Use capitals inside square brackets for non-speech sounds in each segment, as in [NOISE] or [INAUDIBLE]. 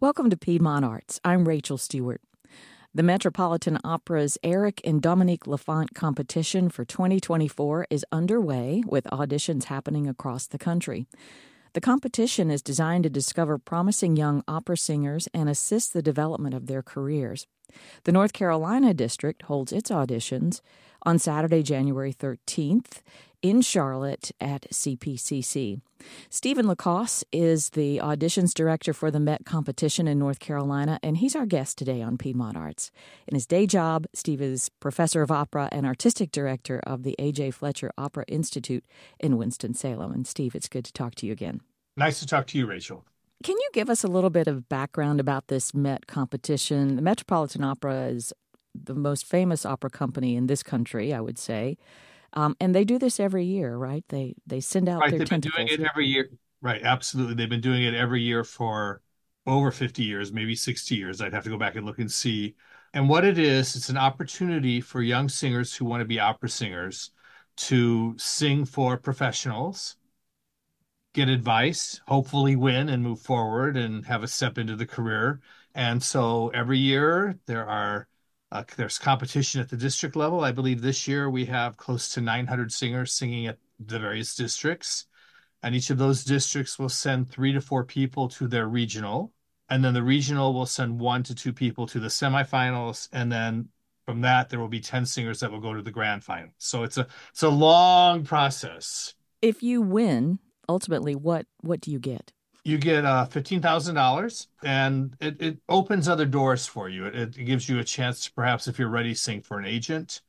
Welcome to Piedmont Arts. I'm Rachel Stewart. The Metropolitan Opera's Eric and Dominique Laffont competition for 2024 is underway with auditions happening across the country. The competition is designed to discover promising young opera singers and assist the development of their careers. The North Carolina district holds its auditions on Saturday, January 13th in Charlotte at CPCC. Steven LaCosse is the auditions director for the Met competition in North Carolina, and he's our guest today on Piedmont Arts. In his day job, Steve is professor of opera and artistic director of the A.J. Fletcher Opera Institute in Winston-Salem. And Steve, it's good to talk to you again. Nice to talk to you, Rachel. Can you give us a little bit of background about this Met competition? The Metropolitan Opera is the most famous opera company in this country, I would say. Um, and they do this every year, right? They they send out right, their they've tentacles. been doing it every year. Right, absolutely. They've been doing it every year for over 50 years, maybe 60 years. I'd have to go back and look and see. And what it is, it's an opportunity for young singers who want to be opera singers to sing for professionals, get advice, hopefully win and move forward and have a step into the career. And so every year there are uh, there's competition at the district level. I believe this year we have close to 900 singers singing at the various districts. And each of those districts will send three to four people to their regional. And then the regional will send one to two people to the semifinals. And then from that, there will be 10 singers that will go to the grand final. So it's a it's a long process. If you win, ultimately, what what do you get? You get uh, $15,000 and it, it opens other doors for you. It, it gives you a chance to perhaps, if you're ready, sing for an agent.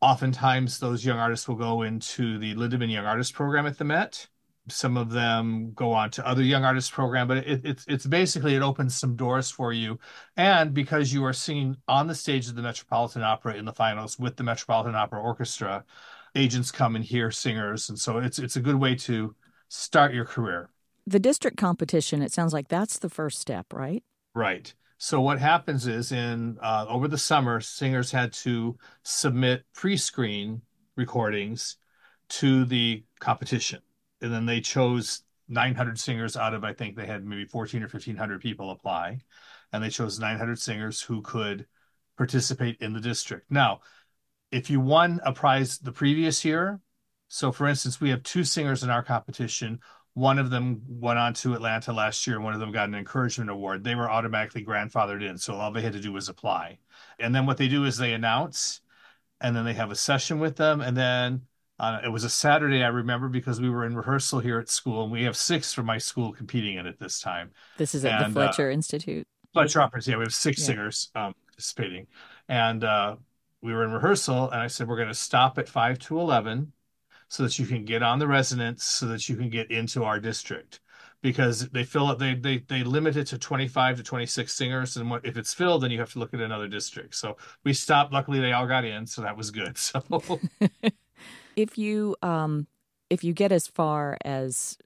Oftentimes, those young artists will go into the Lindemann Young Artist Program at the Met. Some of them go on to other young artist program, but it, it's it's basically it opens some doors for you, and because you are singing on the stage of the Metropolitan Opera in the finals with the Metropolitan Opera Orchestra, agents come and hear singers, and so it's it's a good way to start your career the district competition, it sounds like that's the first step, right? Right. So what happens is in uh, over the summer, singers had to submit pre-screen recordings to the competition, and then they chose 900 singers out of I think they had maybe 14 or 1500 people apply, and they chose 900 singers who could participate in the district. Now, if you won a prize the previous year, so for instance, we have two singers in our competition one of them went on to Atlanta last year, and one of them got an encouragement award. They were automatically grandfathered in, so all they had to do was apply. And then what they do is they announce, and then they have a session with them, and then uh, it was a Saturday, I remember, because we were in rehearsal here at school, and we have six from my school competing in it this time. This is at and, the uh, Fletcher uh, Institute. Fletcher Operas, yeah, we have six yeah. singers um, participating, and uh, we were in rehearsal, and I said we're going to stop at five to eleven so that you can get on the resonance so that you can get into our district. Because they fill up they they they limit it to 25 to 26 singers and what, if it's filled then you have to look at another district. So we stopped. Luckily they all got in so that was good [LAUGHS] so. [LAUGHS] If you um if you get as far as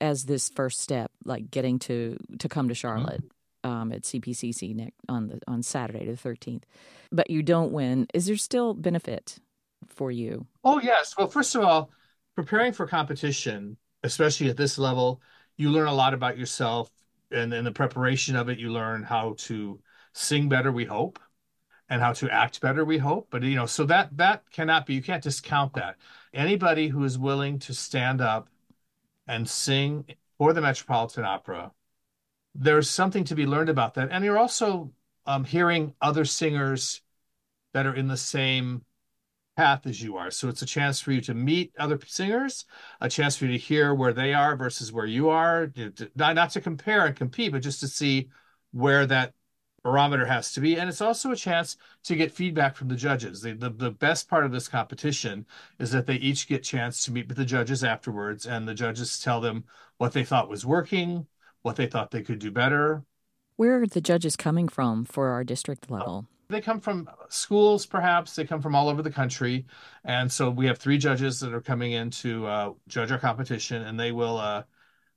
as this first step like getting to to come to charlotte mm-hmm. um at cpcc next on the on saturday the 13th but you don't win is there still benefit for you? Oh, yes. Well, first of all, preparing for competition, especially at this level, you learn a lot about yourself. And in the preparation of it, you learn how to sing better, we hope, and how to act better, we hope. But, you know, so that that cannot be, you can't discount that. Anybody who is willing to stand up and sing for the Metropolitan Opera, there's something to be learned about that. And you're also um, hearing other singers that are in the same path as you are. So it's a chance for you to meet other singers, a chance for you to hear where they are versus where you are, not, not to compare and compete, but just to see where that barometer has to be. And it's also a chance to get feedback from the judges. The, the, the best part of this competition is that they each get chance to meet with the judges afterwards, and the judges tell them what they thought was working, what they thought they could do better. Where are the judges coming from for our district level? They come from schools perhaps. They come from all over the country. And so we have three judges that are coming in to uh, judge our competition and they will uh,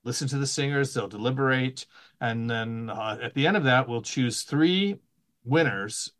listen to the singers. They'll deliberate. And then uh, at the end of that we'll choose three winners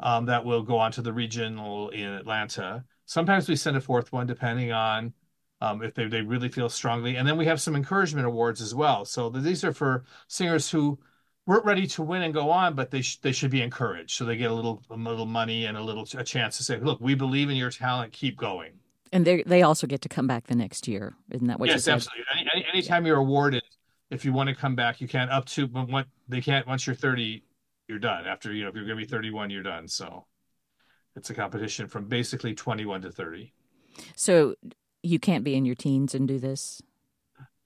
um, that will go on to the regional in atlanta. Sometimes we send a fourth one depending on um, if they, they really feel strongly. And then we have some encouragement awards as well. So these are for singers who weren't ready to win and go on, but they sh they should be encouraged. So they get a little a little money and a little a chance to say, "Look, we believe in your talent. Keep going." And they they also get to come back the next year, isn't that what yes, absolutely. Any, any, anytime you're awarded, if you want to come back, you can't up to but what they can't once you're 30, you're done. After you know, if you're going to be 31, you're done. So it's a competition from basically 21 to 30. So you can't be in your teens and do this.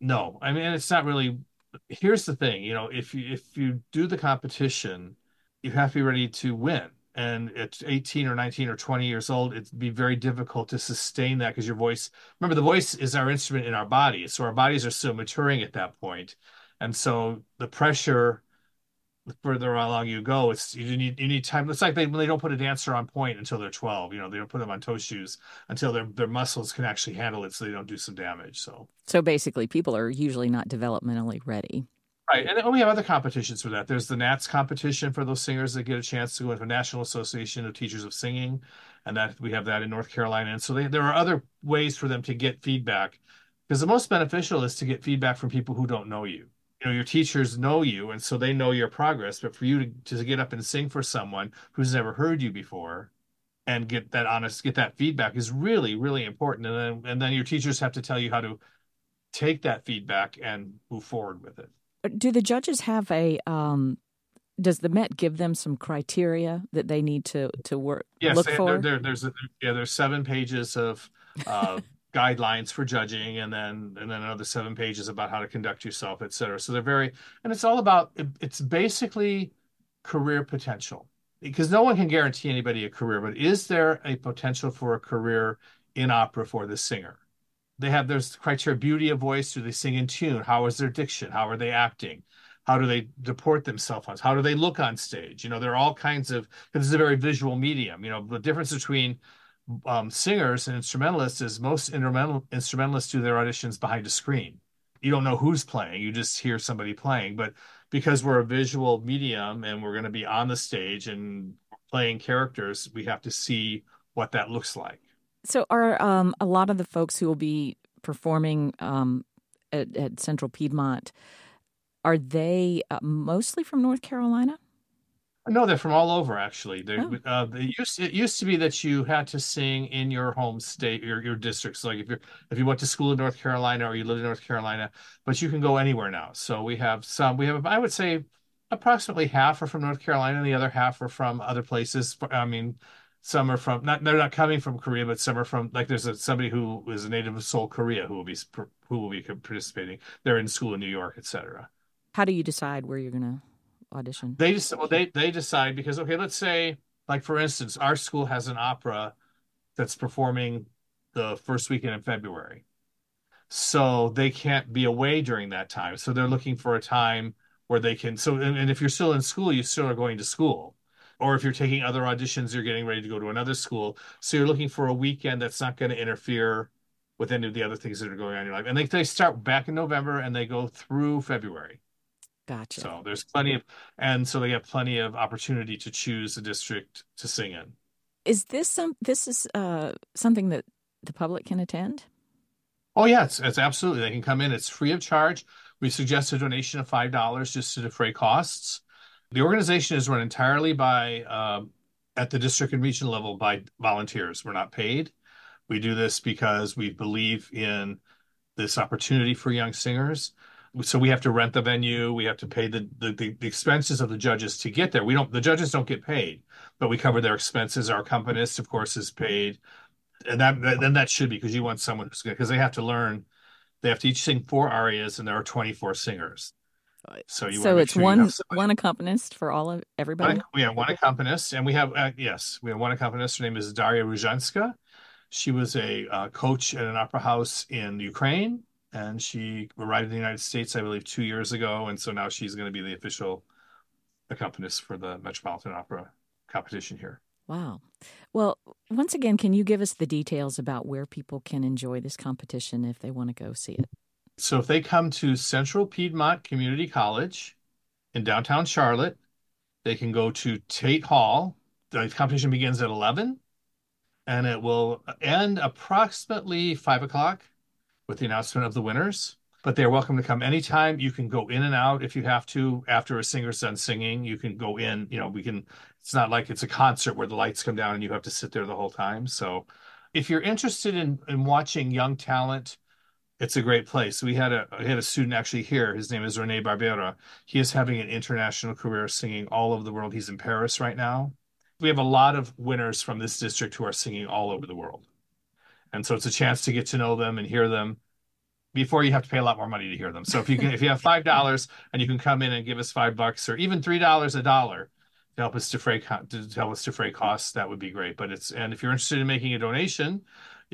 No, I mean it's not really. Here's the thing, you know, if you if you do the competition, you have to be ready to win. And at 18 or 19 or 20 years old, it'd be very difficult to sustain that because your voice, remember, the voice is our instrument in our bodies. So our bodies are still maturing at that. And so the pressure the further along you go, it's you need you need time. It's like they they don't put a dancer on pointe until they're 12. You know, they don't put them on toe shoes until their their muscles can actually handle it, so they don't do some damage. So So basically, people are usually not developmentally ready. right, and we have other competitions for that. There's the Nats competition for those singers that get a chance to go into the National Association of Teachers of Singing, and that we have that in North Carolina. And so they, there are other ways for them to get feedback because the most beneficial is to get feedback from people who don't know you you know your teachers know you and so they know your progress but for you to, to get up and sing for someone who's never heard you before and get that honest get that feedback is really really important and then and then your teachers have to tell you how to take that feedback and move forward with it Do the judges have a um does the Met give them some criteria that they need to to work yes look they, for? there, there, there's a, yeah there's seven pages of uh guidelines for judging and then and then another seven pages about how to conduct yourself et cetera. So they're very and it's all about it's basically career potential because no one can guarantee anybody a career but is there a potential for a career in opera for the singer? They have there's criteria beauty of voice do they sing in tune? How is their diction? How are they acting? How do they deport themselves how do they look on stage? You know there are all kinds of because it's a very visual medium you know the difference between um, singers and instrumentalists is most instrumental instrumentalists do their auditions behind a screen. You don't know who's playing, you just hear somebody playing. But because we're a visual medium and we're going to be on the stage and playing characters, we have to see what that looks like. So, are um, a lot of the folks who will be performing um, at, at, Central Piedmont are they uh, mostly from North Carolina? No, they're from all over actually. They oh. uh, they used it used to be that you had to sing in your home state, your your districts. So like if you're if you went to school in North Carolina or you lived in North Carolina, but you can go anywhere now. So we have some. We have I would say approximately half are from North Carolina, and the other half are from other places. I mean, some are from not they're not coming from Korea, but some are from like there's a, somebody who is a native of Seoul, Korea, who will be who will be participating. They're in school in New York, etc. How do you decide where you're gonna? Audition? They just well they they decide because okay, let's say like for instance, our school has an opera that's performing the first weekend in February. So they can't be away during that time. So they're looking for a time where they can so and, and if you're still in school, you still are going to school. Or if you're taking other auditions, you're getting ready to go to another school. So you're looking for a weekend that's not going to interfere with any of the other things that are going on in your life. And they, they start back in November and they go through February. Gotcha. So there's plenty of, and so they have plenty of opportunity to choose a district to sing in. Is this some? This is uh, something that the public can attend. Oh yeah, it's, it's absolutely. They can come in. It's free of charge. We suggest a donation of five dollars just to defray costs. The organization is run entirely by, uh, at the district and region level, by volunteers. We're not paid. We do this because we believe in this opportunity for young singers so we have to rent the venue we have to pay the, the, the expenses of the judges to get there. We don't the judges don't get paid but we cover their expenses. Our accompanist of course is paid. And that, then that should be because you want someone who's good because they have to learn they have to each sing four arias and there are 24 singers. So you so it's sure one one accompanist for all of everybody? We have one accompanist. And we have uh, yes we have one accompanist. Her name is daria ruzhanska. She was a uh, coach at an opera house in ukraine and she arrived in the United States, I believe, two years ago, and so now she's going to be the official accompanist for the Metropolitan Opera competition here. Wow. Well, once again, can you give us the details about where people can enjoy this competition if they want to go see it? So, if they come to Central Piedmont Community College in downtown Charlotte, they can go to Tate Hall. The competition begins at 11 and it will end approximately 5 o'clock with the announcement of the winners. but they're welcome to come anytime. You can go in and out if you have to after a singer's done singing. You can go in, you know, we can, it's not like it's a concert where the lights come down and you have to sit there the whole time. So if you're interested in, in watching young talent, it's a great place. We had a we had a student actually here. His name is Rene Barbera. He is having an international career singing all over the world. He's in Paris right now. We have a lot of winners from this district who are singing all over the world. And so it's a chance to get to know them and hear them before you have to pay a lot more money to hear them. So if you can, if you have five dollars and you can come in and give us five bucks or even three dollars a dollar to help us defray to help us defray costs, that would be great. But it's and if you're interested in making a donation,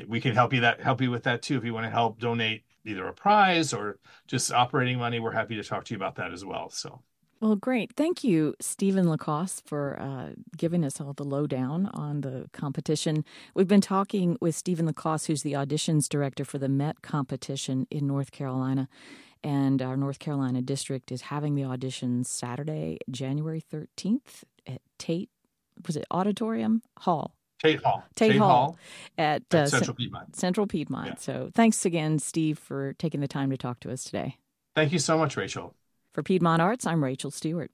we can help you that help you with that too. If you want to help donate either a prize or just operating money, we're happy to talk to you about that as well. So. Well, great. Thank you, Steven LaCosse, for uh, giving us all the lowdown on the competition. We've been talking with Steven LaCosse, who's the auditions director for the Met competition in North Carolina. And our North Carolina district is having the auditions Saturday, January 13th at Tate, was it Auditorium Hall? Tate Hall. Tate, Tate Hall, Hall, at, uh, Central Piedmont. Central Piedmont. Yeah. So thanks again, Steve, for taking the time to talk to us today. Thank you so much, Rachel. For Piedmont Arts, I'm Rachel Stewart.